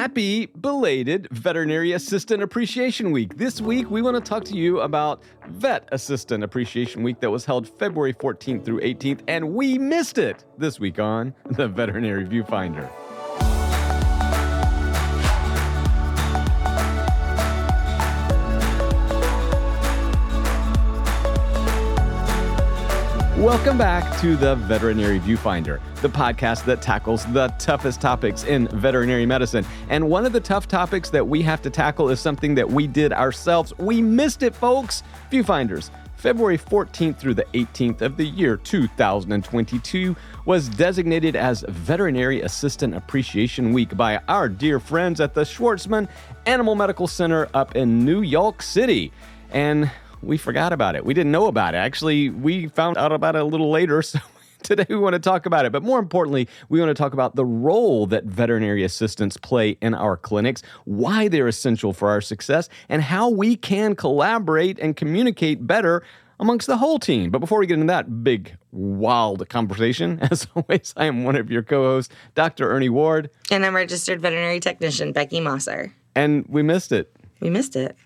Happy belated Veterinary Assistant Appreciation Week. This week, we want to talk to you about Vet Assistant Appreciation Week that was held February 14th through 18th, and we missed it this week on the Veterinary Viewfinder. Welcome back to the Veterinary Viewfinder, the podcast that tackles the toughest topics in veterinary medicine. And one of the tough topics that we have to tackle is something that we did ourselves. We missed it, folks. Viewfinders, February 14th through the 18th of the year 2022 was designated as Veterinary Assistant Appreciation Week by our dear friends at the Schwarzman Animal Medical Center up in New York City. And we forgot about it. We didn't know about it. Actually, we found out about it a little later. So today we want to talk about it. But more importantly, we want to talk about the role that veterinary assistants play in our clinics, why they're essential for our success, and how we can collaborate and communicate better amongst the whole team. But before we get into that big, wild conversation, as always, I am one of your co hosts, Dr. Ernie Ward. And I'm registered veterinary technician, Becky Mosser. And we missed it. We missed it.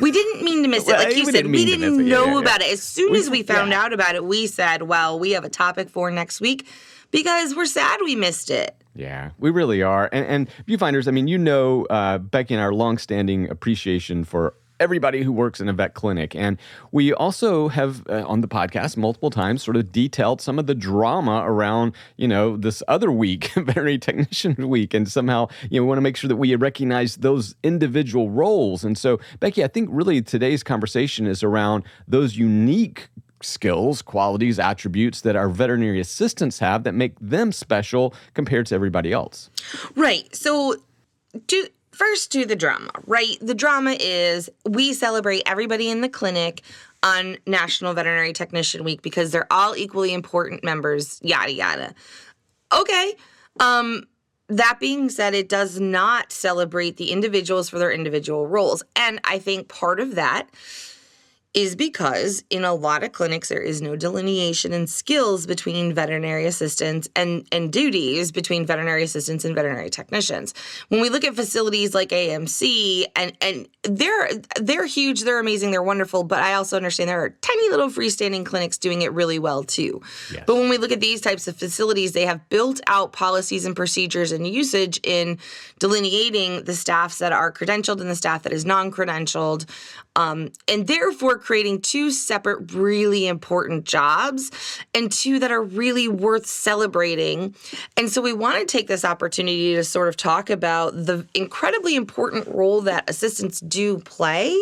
We didn't mean to miss it. Like you we said, didn't we didn't it. Yeah, know yeah, yeah. about it. As soon We- as we found yeah. out about it, we said, well, we have a topic for next week because we're sad we missed it. Yeah, we really are. And, and viewfinders, I mean, you know, uh, Becky and our longstanding appreciation for everybody who works in a vet clinic. And we also have uh, on the podcast multiple times sort of detailed some of the drama around, you know, this other week, Veterinary Technician Week. And somehow, you know, we want to make sure that we recognize those individual roles. And so, Becky, I think really today's conversation is around those unique skills, qualities, attributes that our veterinary assistants have that make them special compared to everybody else. Right. So, do first to the drama. Right. The drama is we celebrate everybody in the clinic on National Veterinary Technician Week because they're all equally important members. Yada yada. Okay. Um. That being said, it does not celebrate the individuals for their individual roles. And I think part of that is because in a lot of clinics there is no delineation in skills between veterinary assistants and, and duties between veterinary assistants and veterinary technicians. When we look at facilities like AMC and and they're they're huge, they're amazing, they're wonderful, but I also understand there are tiny little freestanding clinics doing it really well too. Yes. But when we look at these types of facilities, they have built out policies and procedures and usage in delineating the staffs that are credentialed and the staff that is non-credentialed um, and therefore creating two separate really important jobs and two that are really worth celebrating. And so we want to take this opportunity to sort of talk about the incredibly important role that assistants do play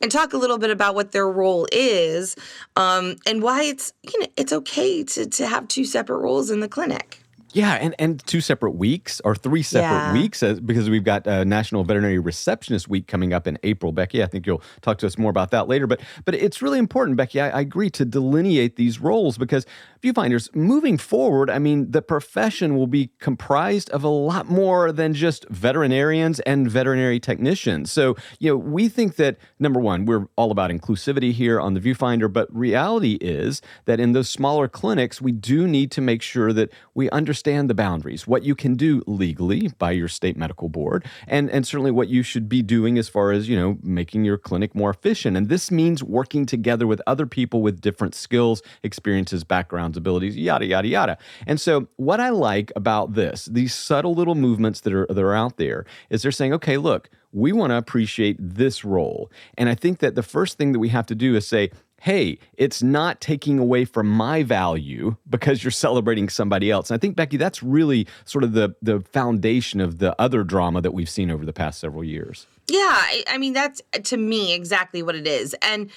and talk a little bit about what their role is um, and why it's you know it's okay to, to have two separate roles in the clinic Yeah, and, and two separate weeks or three separate Yeah. weeks as, because we've got uh, National Veterinary Receptionist Week coming up in April. Becky, I think you'll talk to us more about that later. But but it's really important, Becky. I, I agree to delineate these roles because viewfinders moving forward. I mean, the profession will be comprised of a lot more than just veterinarians and veterinary technicians. So you know, we think that number one, we're all about inclusivity here on the viewfinder. But reality is that in those smaller clinics, we do need to make sure that we understand the boundaries, what you can do legally by your state medical board, and, and certainly what you should be doing as far as, you know, making your clinic more efficient. And this means working together with other people with different skills, experiences, backgrounds, abilities, yada, yada, yada. And so what I like about this, these subtle little movements that are that are out there, is they're saying, okay, look, we want to appreciate this role. And I think that the first thing that we have to do is say, hey, it's not taking away from my value because you're celebrating somebody else. And I think, Becky, that's really sort of the, the foundation of the other drama that we've seen over the past several years. Yeah, I, I mean that's to me exactly what it is. And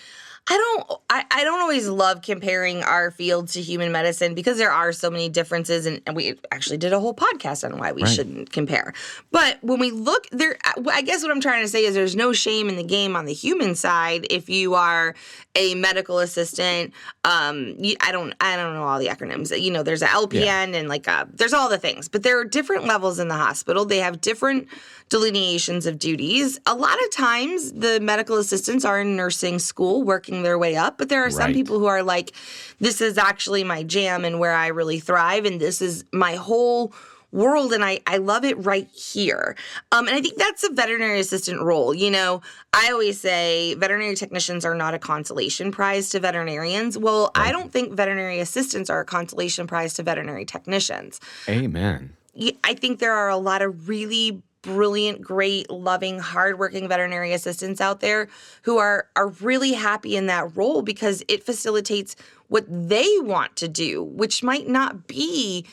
I don't I, I don't always love comparing our field to human medicine because there are so many differences and, and we actually did a whole podcast on why we Right. shouldn't compare. But when we look there I guess what I'm trying to say is there's no shame in the game on the human side if you are a medical assistant um you, I don't I don't know all the acronyms. You know, there's a LPN and like a, there's all the things. But there are different levels in the hospital. They have different delineations of duties. A lot of times the medical assistants are in nursing school working their way up, but there are some people who are like, this is actually my jam and where I really thrive, and this is my whole world and I, I love it right here. Um, and I think that's a veterinary assistant role. You know, I always say veterinary technicians are not a consolation prize to veterinarians. Well, I don't think veterinary assistants are a consolation prize to veterinary technicians. Amen. I think there are a lot of really brilliant, great, loving, hardworking veterinary assistants out there who are are really happy in that role because it facilitates what they want to do, which might not be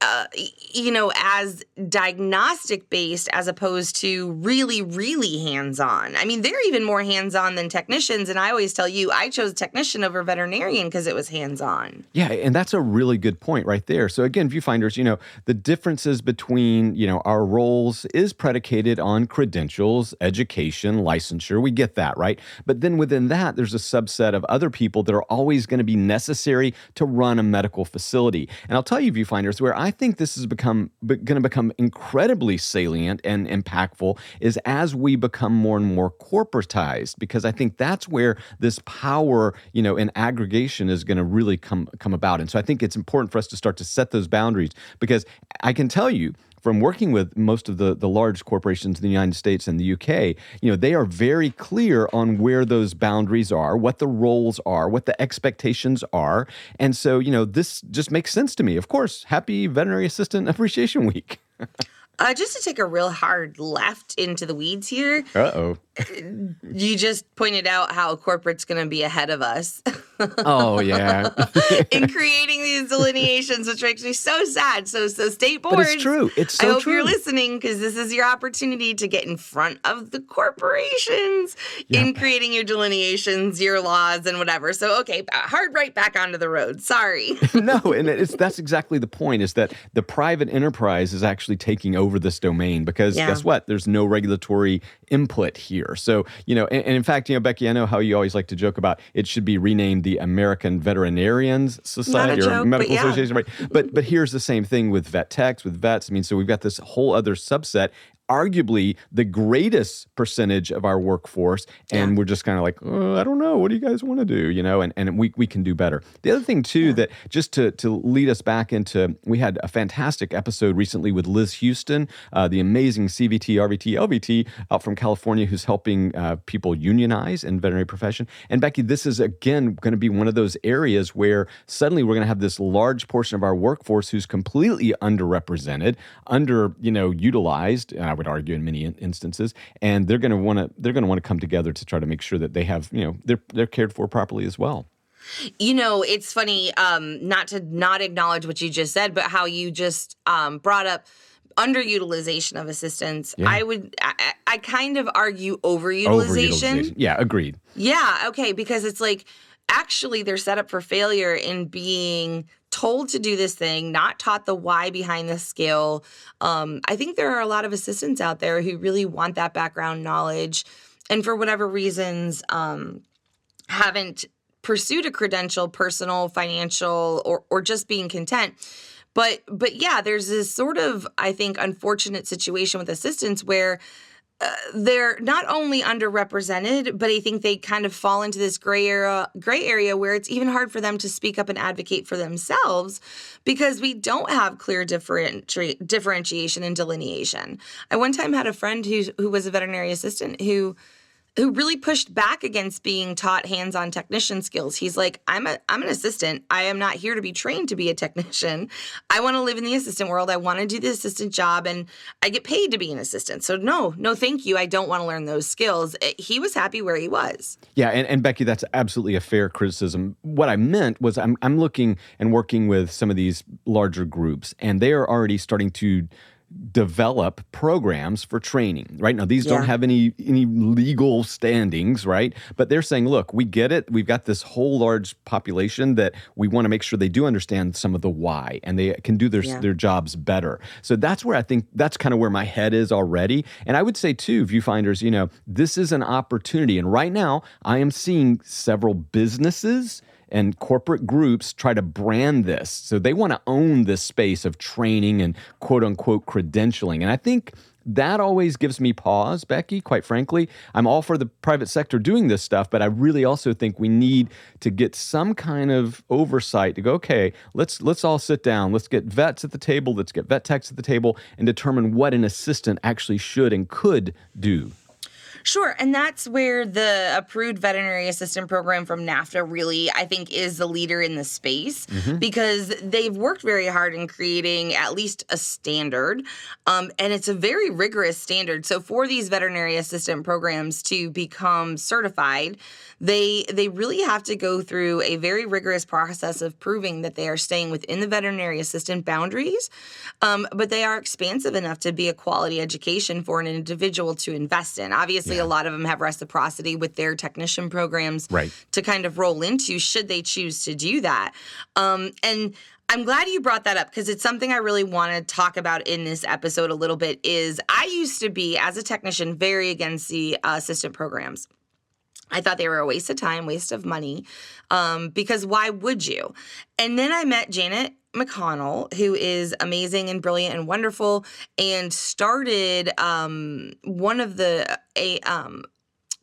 uh, you know, as diagnostic based as opposed to really, really hands on. I mean, they're even more hands on than technicians. And I always tell you, I chose technician over veterinarian because it was hands on. Yeah. And that's a really good point right there. So, again, viewfinders, you know, the differences between, you know, our roles is predicated on credentials, education, licensure. We get that, right? But then within that, there's a subset of other people that are always going to be necessary to run a medical facility. And I'll tell you, viewfinders, where I I think this is become going to become incredibly salient and impactful is as we become more and more corporatized because I think that's where this power, you know, in aggregation is going to really come come about. And so I think it's important for us to start to set those boundaries because I can tell you from working with most of the, the large corporations in the United States and the UK, you know, they are very clear on where those boundaries are, what the roles are, what the expectations are. And so, you know, this just makes sense to me. Of course, happy Veterinary Assistant Appreciation Week. Uh, just to take a real hard left into the weeds here. Uh oh. You just pointed out how corporate's going to be ahead of us. oh yeah. in creating these delineations, which makes me so sad. So, so state boards. But it's true. It's so I hope true. you're listening because this is your opportunity to get in front of the corporations yep. in creating your delineations, your laws, and whatever. So, okay, hard right back onto the road. Sorry. no, and it's that's exactly the point. Is that the private enterprise is actually taking over this domain because yeah. guess what? There's no regulatory input here. So, you know, and, and in fact, you know, Becky, I know how you always like to joke about it should be renamed the American Veterinarians Society or joke, Medical yeah. Association, right? But but here's the same thing with vet techs, with vets. I mean, so we've got this whole other subset, arguably the greatest percentage of our workforce and yeah. we're just kind of like oh, i don't know what do you guys want to do you know and, and we, we can do better the other thing too yeah. that just to, to lead us back into we had a fantastic episode recently with liz hughston uh, the amazing cvt rvt lvt out from california who's helping uh, people unionize in veterinary profession and becky this is again going to be one of those areas where suddenly we're going to have this large portion of our workforce who's completely underrepresented under you know utilized would argue in many instances, and they're going to want to they're going to want to come together to try to make sure that they have you know they're they're cared for properly as well. You know, it's funny um, not to not acknowledge what you just said, but how you just um, brought up underutilization of assistance. Yeah. I would, I, I, kind of argue overutilization. overutilization. Yeah, agreed. Yeah, okay, because it's like actually they're set up for failure in being told to do this thing, not taught the why behind the skill. Um, I think there are a lot of assistants out there who really want that background knowledge, and for whatever reasons, um, haven't pursued a credential, personal, financial, or or just being content. But but yeah, there's this sort of I think unfortunate situation with assistants where they're not only underrepresented, but I think they kind of fall into this gray area, gray area where it's even hard for them to speak up and advocate for themselves because we don't have clear differenti- differentiation and delineation. I one time had a friend who who was a veterinary assistant who who really pushed back against being taught hands-on technician skills. He's like, I'm a I'm an assistant. I am not here to be trained to be a technician. I want to live in the assistant world. I want to do the assistant job and I get paid to be an assistant. So no, no thank you. I don't want to learn those skills. Eh, he was happy where he was. Yeah, and, and Becky, that's absolutely a fair criticism. What I meant was I'm I'm looking and working with some of these larger groups and they are already starting to develop programs for training right? Now these yeah. don't have any any legal standings right? But they're saying look we get it. We've got this whole large population that we want to make sure they do understand some of the why and they can do their yeah. their jobs better. So that's where i think that's kind of where my head is already. And i would say too viewfinders you know this is an opportunity. And right now i am seeing several businesses and corporate groups try to brand this. So they want to own this space of training and quote unquote credentialing. And I think that always gives me pause, Becky, quite frankly. I'm all for the private sector doing this stuff, but I really also think we need to get some kind of oversight to go, okay, let's let's all sit down. Let's get vets at the table, let's get vet techs at the table and determine what an assistant actually should and could do. Sure. And that's where the approved veterinary assistant program from NAVTA really, I think, is the leader in the space mm-hmm. because they've worked very hard in creating at least a standard. Um, and it's a very rigorous standard. So for these veterinary assistant programs to become certified, they they really have to go through a very rigorous process of proving that they are staying within the veterinary assistant boundaries, um, but they are expansive enough to be a quality education for an individual to invest in. Obviously. A lot of them have reciprocity with their technician programs right. to kind of roll into should they choose to do that. Um, and I'm glad you brought that up because it's something I really want to talk about in this episode a little bit is I used to be as a technician very against the uh, assistant programs. I thought they were a waste of time, waste of money, um, because why would you? And then I met Janet McConnell, who is amazing and brilliant and wonderful, and started um, one of the a um,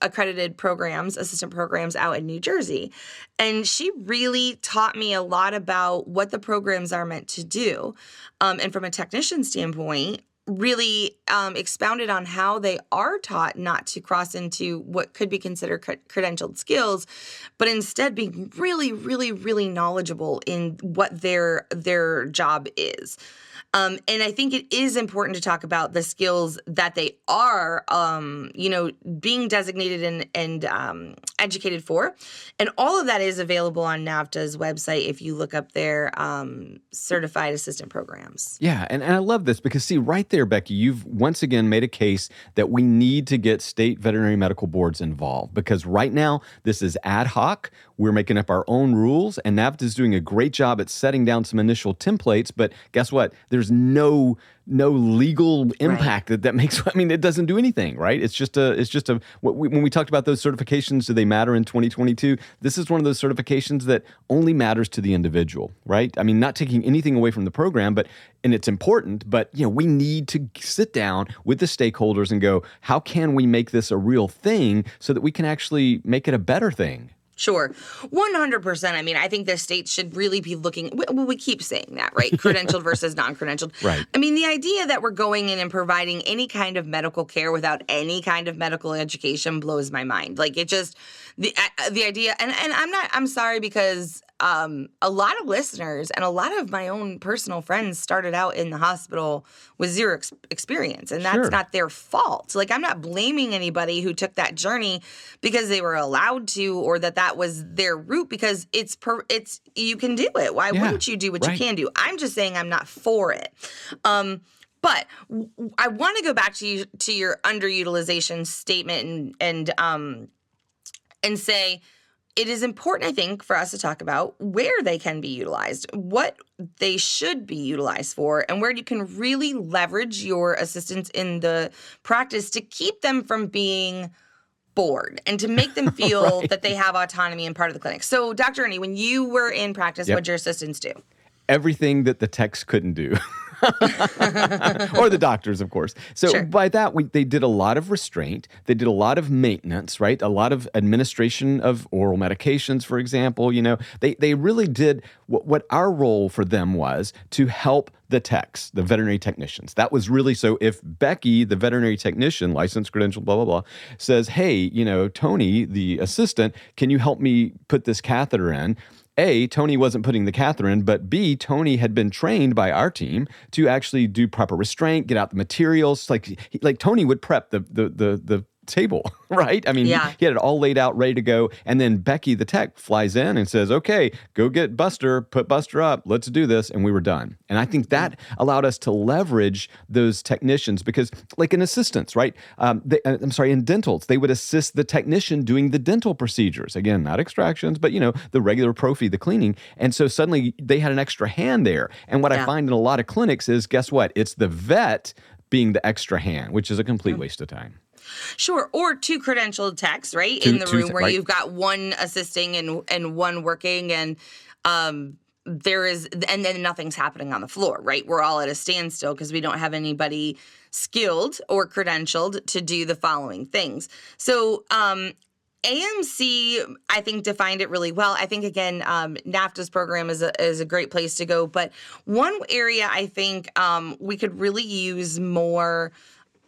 accredited programs, assistant programs out in New Jersey. And she really taught me a lot about what the programs are meant to do. Um, and from a technician standpoint, really um, expounded on how they are taught not to cross into what could be considered credentialed skills, but instead being really, really, really knowledgeable in what their their job is. Um, and I think it is important to talk about the skills that they are, um, you know, being designated and, and um, educated for. And all of that is available on NAVTA's website if you look up their um, certified assistant programs. Yeah. And, and I love this because, see, right there, Becky, you've once again made a case that we need to get state veterinary medical boards involved because right now this is ad hoc. We're making up our own rules, and NAVTA is doing a great job at setting down some initial templates. But guess what? There's no no legal impact right. that that makes. I mean, it doesn't do anything, right? It's just a. It's just a. When we talked about those certifications, do they matter in 2022? This is one of those certifications that only matters to the individual, right? I mean, not taking anything away from the program, but and it's important. But you know, we need to sit down with the stakeholders and go, how can we make this a real thing so that we can actually make it a better thing? Sure. 100%. I mean, I think the state should really be looking, well, we keep saying that, right? Credentialed versus non credentialed. Right. I mean, the idea that we're going in and providing any kind of medical care without any kind of medical education blows my mind. Like, it just, the uh, the idea, and, and I'm not, I'm sorry because um, a lot of listeners and a lot of my own personal friends started out in the hospital with zero ex- experience, and that's sure. not their fault. Like, I'm not blaming anybody who took that journey because they were allowed to, or that that was their route. Because it's per, it's you can do it. Why yeah, wouldn't you do what right. you can do? I'm just saying I'm not for it. Um, but I want to go back to you to your underutilization statement and and um and say it is important, I think, for us to talk about where they can be utilized, what they should be utilized for, and where you can really leverage your assistants in the practice to keep them from being bored and to make them feel right. that they have autonomy and part of the clinic. So, Dr. Ernie, when you were in practice, yep. what did your assistants do? Everything that the techs couldn't do. or the doctors, of course. So sure. by that, we, they did a lot of restraint. They did a lot of maintenance, right? A lot of administration of oral medications, for example. You know, they they really did what, what our role for them was to help the techs, the veterinary technicians. That was really so. If Becky, the veterinary technician, licensed, credential, blah blah blah, says, "Hey, you know, Tony, the assistant, can you help me put this catheter in?" A, Tony wasn't putting the catheter in, but B, Tony had been trained by our team to actually do proper restraint, get out the materials. Like, like Tony would prep the the the the table, right? I mean, yeah. he, had it all laid out, ready to go. And then Becky, the tech, flies in and says, okay, go get Buster, put Buster up, let's do this. And we were done. And I think that allowed us to leverage those technicians because, like in assistants, right? Um, they, uh, I'm sorry, in dentals, they would assist the technician doing the dental procedures. Again, not extractions, but, you know, the regular prophy, the cleaning. And so suddenly they had an extra hand there. And what yeah. I find in a lot of clinics is guess what? It's the vet being the extra hand, which is a complete waste of time. Sure, or two credentialed techs, right, two, in the room where right. you've got one assisting and and one working, and um, there is, and then nothing's happening on the floor, right? We're all at a standstill because we don't have anybody skilled or credentialed to do the following things. So, um, AMC, I think, defined it really well. I think, again, um, NAVTA's program is a, is a great place to go. But one area I think um, we could really use more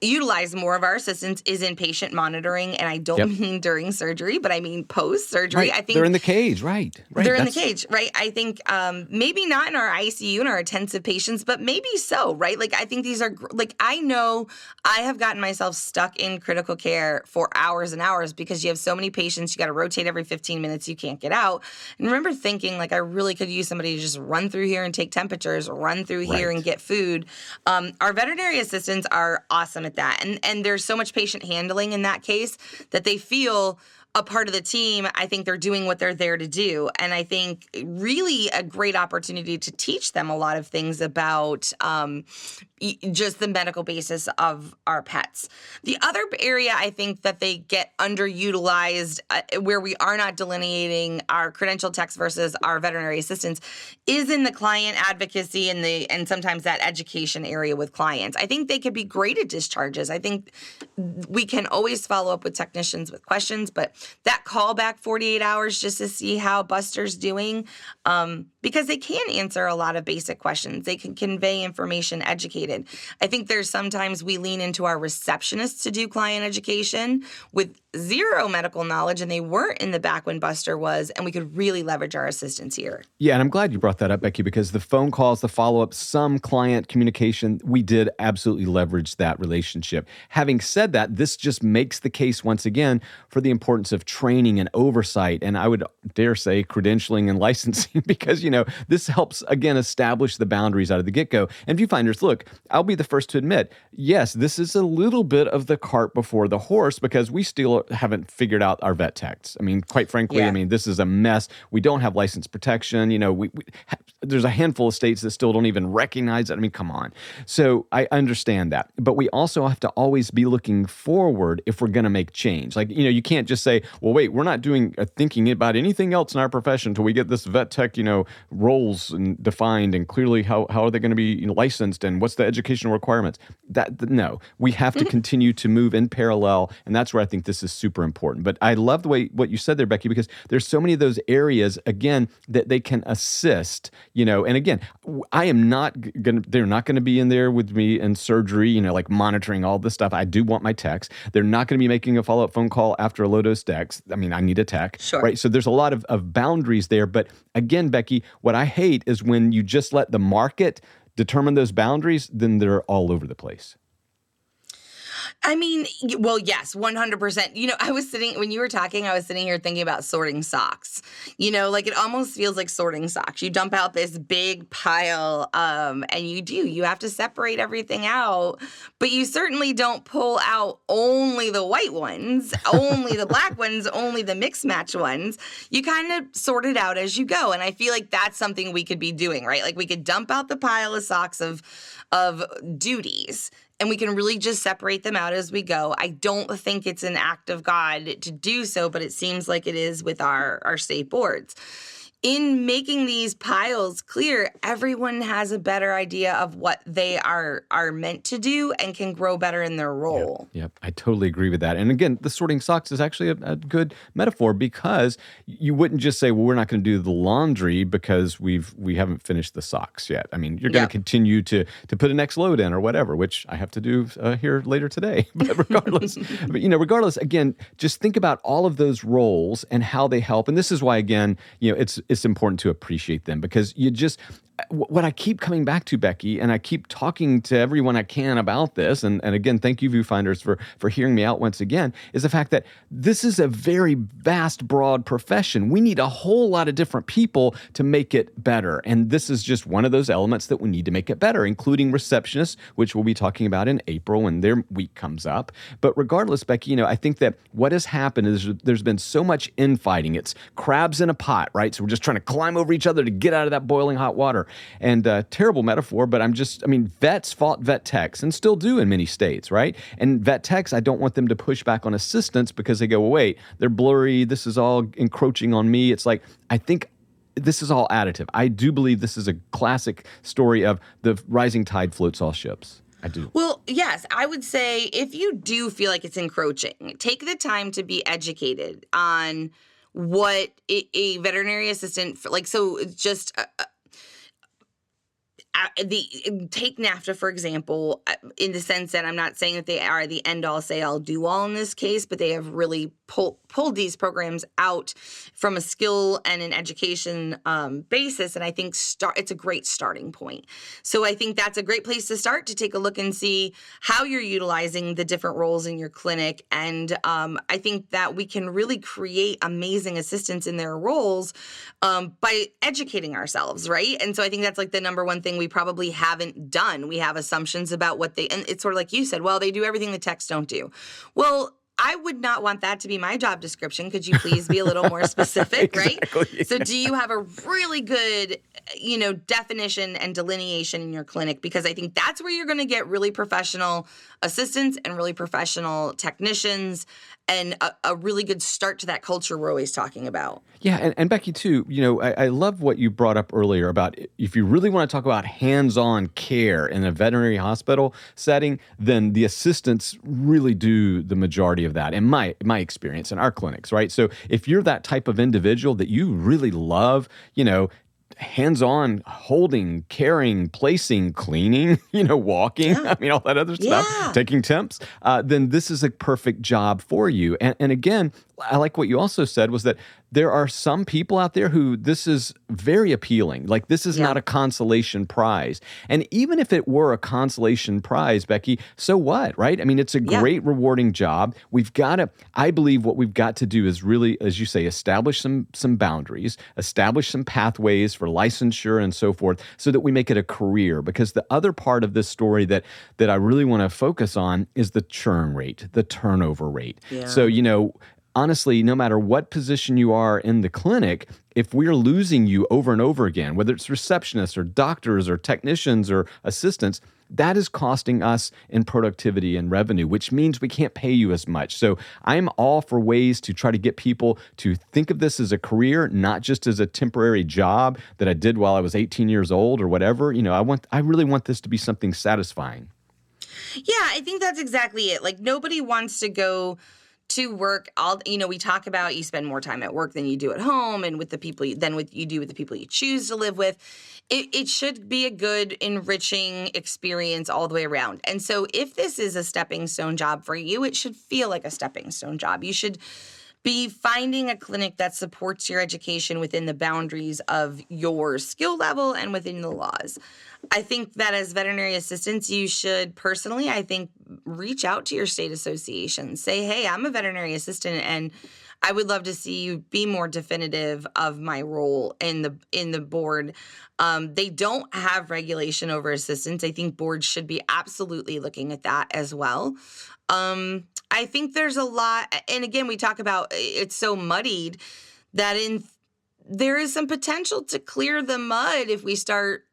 utilize more of our assistance is in patient monitoring and i don't yep. mean during surgery but i mean post surgery right. i think they're in the cage right, right. they're That's... in the cage right i think um, maybe not in our icu and our intensive patients but maybe so right like i think these are like i know i have gotten myself stuck in critical care for hours and hours because you have so many patients you got to rotate every 15 minutes you can't get out and remember thinking like i really could use somebody to just run through here and take temperatures run through right. here and get food um, our veterinary assistants are awesome at that. And and there's so much patient handling in that case that they feel a part of the team, I think they're doing what they're there to do. And I think really a great opportunity to teach them a lot of things about um, just the medical basis of our pets. The other area I think that they get underutilized, uh, where we are not delineating our credential techs versus our veterinary assistants, is in the client advocacy and the and sometimes that education area with clients. I think they could be great at discharges. I think we can always follow up with technicians with questions, but that call back 48 hours just to see how Buster's doing, um, because they can answer a lot of basic questions. They can convey information educated. I think there's sometimes we lean into our receptionists to do client education with zero medical knowledge and they weren't in the back when Buster was, and we could really leverage our assistance here. Yeah, and I'm glad you brought that up, Becky, because the phone calls, the follow up, some client communication, we did absolutely leverage that relationship. Having said that, this just makes the case once again for the importance of training and oversight, and I would dare say credentialing and licensing, because, you know, this helps again establish the boundaries out of the get go. And viewfinders, look, I'll be the first to admit, yes, this is a little bit of the cart before the horse because we still haven't figured out our vet techs. I mean, quite frankly, yeah. I mean, this is a mess. We don't have license protection. You know, we, we ha- there's a handful of states that still don't even recognize it. I mean, come on. So I understand that, but we also have to always be looking forward if we're going to make change. Like, you know, you can't just say, well, wait, we're not doing uh, thinking about anything else in our profession until we get this vet tech, you know, roles and defined and clearly how how are they going to be you know, licensed and what's the educational requirements. That no, we have to mm-hmm. continue to move in parallel, and that's where I think this is super important. But I love the way what you said there, Becky, because there's so many of those areas again that they can assist. You know, and again, I am not gonna. They're not going to be in there with me in surgery. You know, like monitoring all this stuff. I do want my techs. They're not going to be making a follow up phone call after a low dose dex. I mean, I need a tech. Sure. Right. So there's a lot of, of boundaries there. But again, Becky, what I hate is when you just let the market determine those boundaries, then they're all over the place. I mean, well, yes, 100%. You know, I was sitting, when you were talking, I was sitting here thinking about sorting socks. You know, like it almost feels like sorting socks. You dump out this big pile, um, and you do, you have to separate everything out, but you certainly don't pull out only the white ones, only the black ones, only the mixed match ones. You kind of sort it out as you go. And I feel like that's something we could be doing, right? Like we could dump out the pile of socks of, of duties and we can really just separate them out as we go. I don't think it's an act of God to do so, but it seems like it is with our our state boards in making these piles clear, everyone has a better idea of what they are are meant to do and can grow better in their role. Yep, yep. I totally agree with that. And again, the sorting socks is actually a, a good metaphor because you wouldn't just say, "Well, we're not going to do the laundry because we've we haven't finished the socks yet." I mean, you're going to yep. continue to to put a next load in or whatever, which I have to do uh, here later today. but regardless, but you know, regardless, again, just think about all of those roles and how they help. And this is why, again, you know, it's it's important to appreciate them because you just what I keep coming back to, Becky, and I keep talking to everyone I can about this, and, and again, thank you, viewfinders, for for hearing me out once again, is the fact that this is a very vast, broad profession. We need a whole lot of different people to make it better. And this is just one of those elements that we need to make it better, including receptionists, which we'll be talking about in April when their week comes up. But regardless, Becky, you know, I think that what has happened is there's been so much infighting. It's crabs in a pot, right? So we're just trying to climb over each other to get out of that boiling hot water. And uh, terrible metaphor, but I'm just, I mean, vets fought vet techs and still do in many states, right? And vet techs, I don't want them to push back on assistants because they go, well, wait, they're blurry. This is all encroaching on me. It's like, I think this is all additive. I do believe this is a classic story of the rising tide floats all ships. I do. Well, yes, I would say if you do feel like it's encroaching, take the time to be educated on what a, veterinary assistant like so just uh, the take NAVTA for example, uh, in the sense that I'm not saying that they are the end all say all do all in this case, but they have really pull, pulled these programs out from a skill and an education um, basis, and I think start it's a great starting point. So I think that's a great place to start to take a look and see how you're utilizing the different roles in your clinic, and um, I think that we can really create amazing assistants in their roles um, by educating ourselves, right? And so I think that's like the number one thing we probably haven't done. We have assumptions about what they, and it's sort of like you said, well, they do everything the techs don't do. Well, I would not want that to be my job description. Could you please be a little more specific, exactly, right? So, do you have a really good, you know, definition and delineation in your clinic? Because I think that's where you're going to get really professional assistants and really professional technicians and a, a, really good start to that culture we're always talking about. Yeah, and, and Becky too. You know, I, I, love what you brought up earlier about if you really want to talk about hands-on care in a veterinary hospital setting, then the assistants really do the majority of that. In my my experience in our clinics, right? So if you're that type of individual that you really love, you know, hands on holding, carrying, placing, cleaning, you know, walking, yeah. I mean, all that other stuff, yeah. taking temps, uh, then this is a perfect job for you. And, and again, I like what you also said was that there are some people out there who this is very appealing. Like this is yeah. not a consolation prize. And even if it were a consolation prize, Becky, so what, right? I mean, it's a yeah. great rewarding job. We've got to I believe what we've got to do is really as you say establish some some boundaries, establish some pathways for licensure and so forth so that we make it a career because the other part of this story that that I really want to focus on is the churn rate, the turnover rate. Yeah. So, you know, honestly, no matter what position you are in the clinic, if we're losing you over and over again, whether it's receptionists or doctors or technicians or assistants, that is costing us in productivity and revenue, which means we can't pay you as much. So I'm all for ways to try to get people to think of this as a career, not just as a temporary job that I did while I was 18 years old or whatever. You know, I want I really want this to be something satisfying. Yeah, I think that's exactly it. Like nobody wants to go to work all you know we talk about you spend more time at work than you do at home and with the people you, than with you do with the people you choose to live with. It, it should be a good enriching experience all the way around. And so if this is a stepping stone job for you it should feel like a stepping stone job. You should be finding a clinic that supports your education within the boundaries of your skill level and within the laws. I think that as veterinary assistants, you should personally, I think, reach out to your state association. Say, hey, I'm a veterinary assistant and I would love to see you be more definitive of my role in the in the board. Um, they don't have regulation over assistants. I think boards should be absolutely looking at that as well. Um, I think there's a lot, and again, we talk about it's so muddied that in there is some potential to clear the mud if we start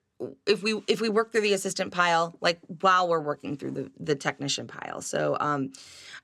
if we if we work through the assistant pile like while we're working through the the technician pile. So um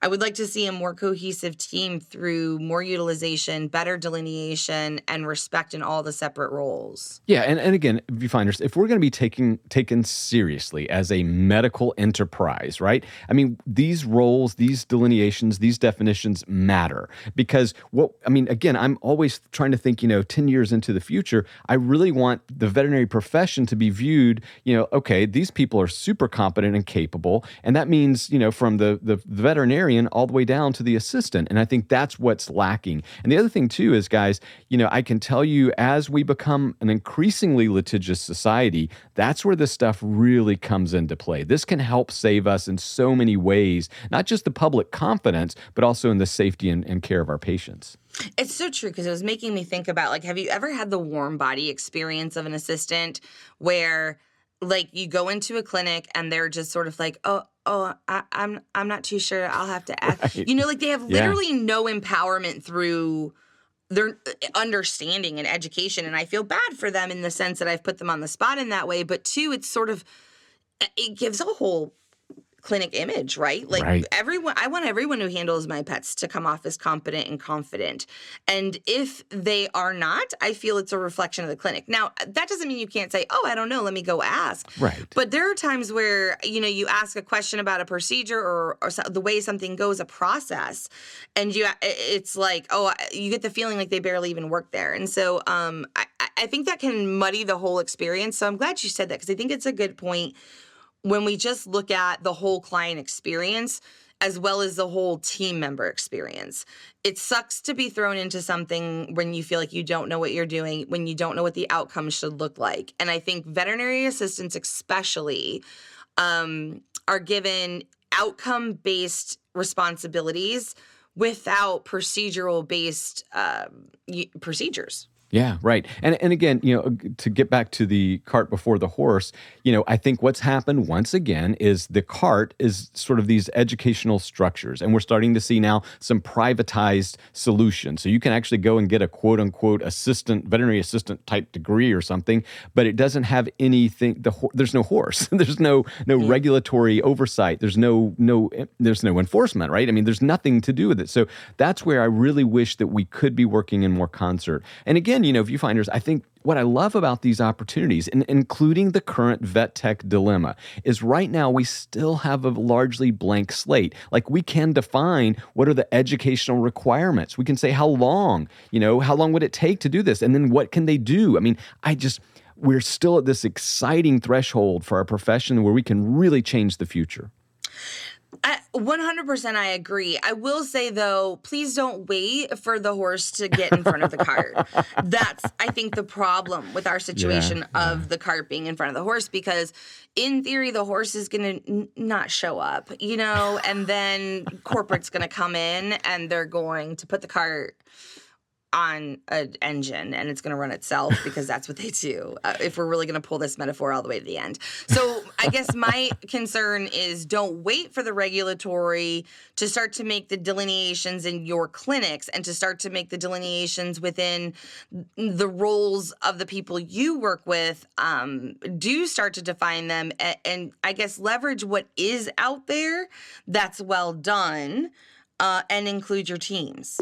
I would like to see a more cohesive team through more utilization, better delineation, and respect in all the separate roles. Yeah, and, and again, viewfinders, if we're going to be taking taken seriously as a medical enterprise, right? I mean, these roles, these delineations, these definitions matter because what I mean, again, I'm always trying to think, you know, 10 years into the future, I really want the veterinary profession to be viewed, you know, okay, these people are super competent and capable, and that means, you know, from the the, the veterinarian all the way down to the assistant. And I think that's what's lacking. And the other thing, too, is guys, you know, I can tell you as we become an increasingly litigious society, that's where this stuff really comes into play. This can help save us in so many ways, not just the public confidence, but also in the safety and, and care of our patients. It's so true because it was making me think about like, have you ever had the warm body experience of an assistant where like you go into a clinic and they're just sort of like, oh, oh, I, I'm, I'm not too sure. I'll have to ask. Right. You know, like they have literally yeah. no empowerment through their uh, understanding and education, and I feel bad for them in the sense that I've put them on the spot in that way. But two, it's sort of it gives a whole clinic image, right? Like Right. everyone I want everyone who handles my pets to come off as competent and confident. And if they are not, I feel it's a reflection of the clinic. Now, that doesn't mean you can't say, "Oh, I don't know, let me go ask." Right. But there are times where, you know, you ask a question about a procedure or or so, the way something goes, a process, and you it's like, "Oh, you get the feeling like they barely even work there." And so um I I think that can muddy the whole experience. So I'm glad you said that because I think it's a good point when we just look at the whole client experience as well as the whole team member experience. It sucks to be thrown into something when you feel like you don't know what you're doing, when you don't know what the outcome should look like. And I think veterinary assistants, especially, um, are given outcome based responsibilities without procedural based um, procedures. Yeah, right. And and again, you know, to get back to the cart before the horse, you know, I think what's happened once again is the cart is sort of these educational structures, and we're starting to see now some privatized solutions. So you can actually go and get a quote unquote assistant, veterinary assistant type degree or something, but it doesn't have anything. The there's no horse, there's no no regulatory oversight, there's no no eh, there's no enforcement, right? I mean, there's nothing to do with it. So that's where I really wish that we could be working in more concert. And again, you know, viewfinders, I think what I love about these opportunities, and including the current vet tech dilemma, is right now we still have a largely blank slate. Like we can define what are the educational requirements. We can say how long, you know, how long would it take to do this, and then what can they do? I mean, I just we're still at this exciting threshold for our profession where we can really change the future. I, 100% I agree. I will say though, please don't wait for the horse to get in front of the cart. That's I think the problem with our situation Yeah, of the cart being in front of the horse because in theory the horse is going to n- not show up, you know, and then corporate's going to come in and they're going to put the cart on an engine and it's going to run itself because that's what they do uh, if we're really going to pull this metaphor all the way to the end. So i guess my concern is don't wait for the regulatory to start to make the delineations in your clinics and to start to make the delineations within the roles of the people you work with um, do start to define them and, and i guess leverage what is out there that's well done uh, and include your teams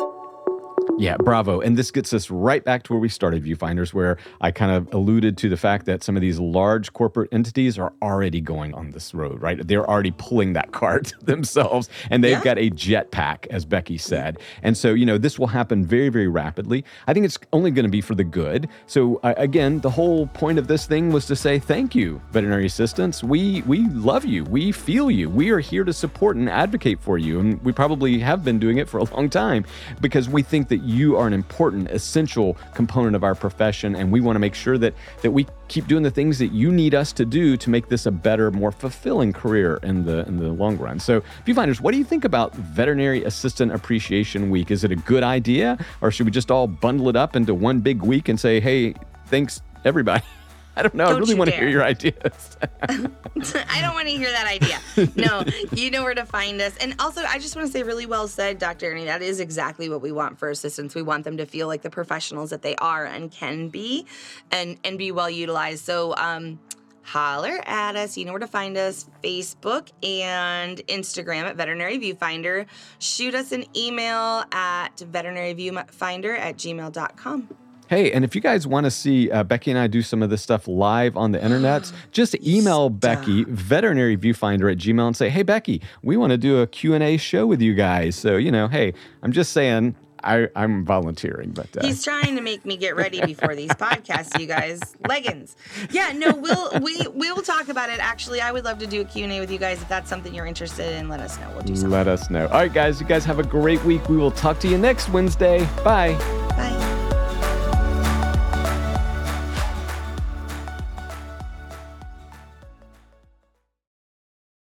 Yeah, bravo. And this gets us right back to where we started, viewfinders, where I kind of alluded to the fact that some of these large corporate entities are already going on this road, right? They're already pulling that cart themselves, and they've Yeah. got a jetpack, as Becky said. And so, you know, this will happen very, very rapidly. I think it's only going to be for the good. So, uh, again, the whole point of this thing was to say thank you, veterinary assistants. We we love you. We feel you. We are here to support and advocate for you, and we probably have been doing it for a long time because we think that you are an important, essential component of our profession, and we want to make sure that that we keep doing the things that you need us to do to make this a better, more fulfilling career in the in the long run. So, viewfinders, what do you think about Veterinary Assistant Appreciation Week? Is it a good idea, or should we just all bundle it up into one big week and say, "Hey, thanks everybody"? I don't know. I Don't really you want to hear your ideas. I don't want to hear that idea. No, you know where to find us. And also, I just want to say, really well said, Dr. Ernie. That is exactly what we want for assistants. We want them to feel like the professionals that they are and can be, and and be well utilized. So, um, holler at us. You know where to find us: Facebook and Instagram at Veterinary Viewfinder. Shoot us an email at veterinaryviewfinder at gmail.com. Hey, and if you guys want to see uh, Becky and I do some of this stuff live on the internet, just email Becky, veterinary viewfinder at gmail and say, hey, Becky, we want to do a Q&A show with you guys. So, you know, hey, I'm just saying I, I'm volunteering, but uh, He's trying to make me get ready before these podcasts, you guys. Leggings. Yeah, no, we'll we we will talk about it. Actually, I would love to do a Q&A with you guys if that's something you're interested in. Let us know. We'll do something. let us know. All right, guys, you guys have a great week. We will talk to you next Wednesday. Bye. Bye.